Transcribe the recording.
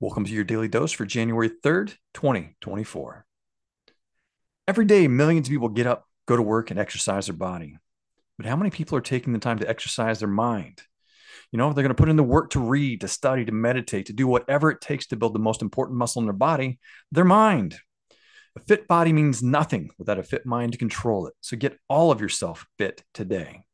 Welcome to your daily dose for January 3rd, 2024. Every day, millions of people get up, go to work, and exercise their body. But how many people are taking the time to exercise their mind? You know, they're going to put in the work to read, to study, to meditate, to do whatever it takes to build the most important muscle in their body, their mind. A fit body means nothing without a fit mind to control it. So get all of yourself fit today.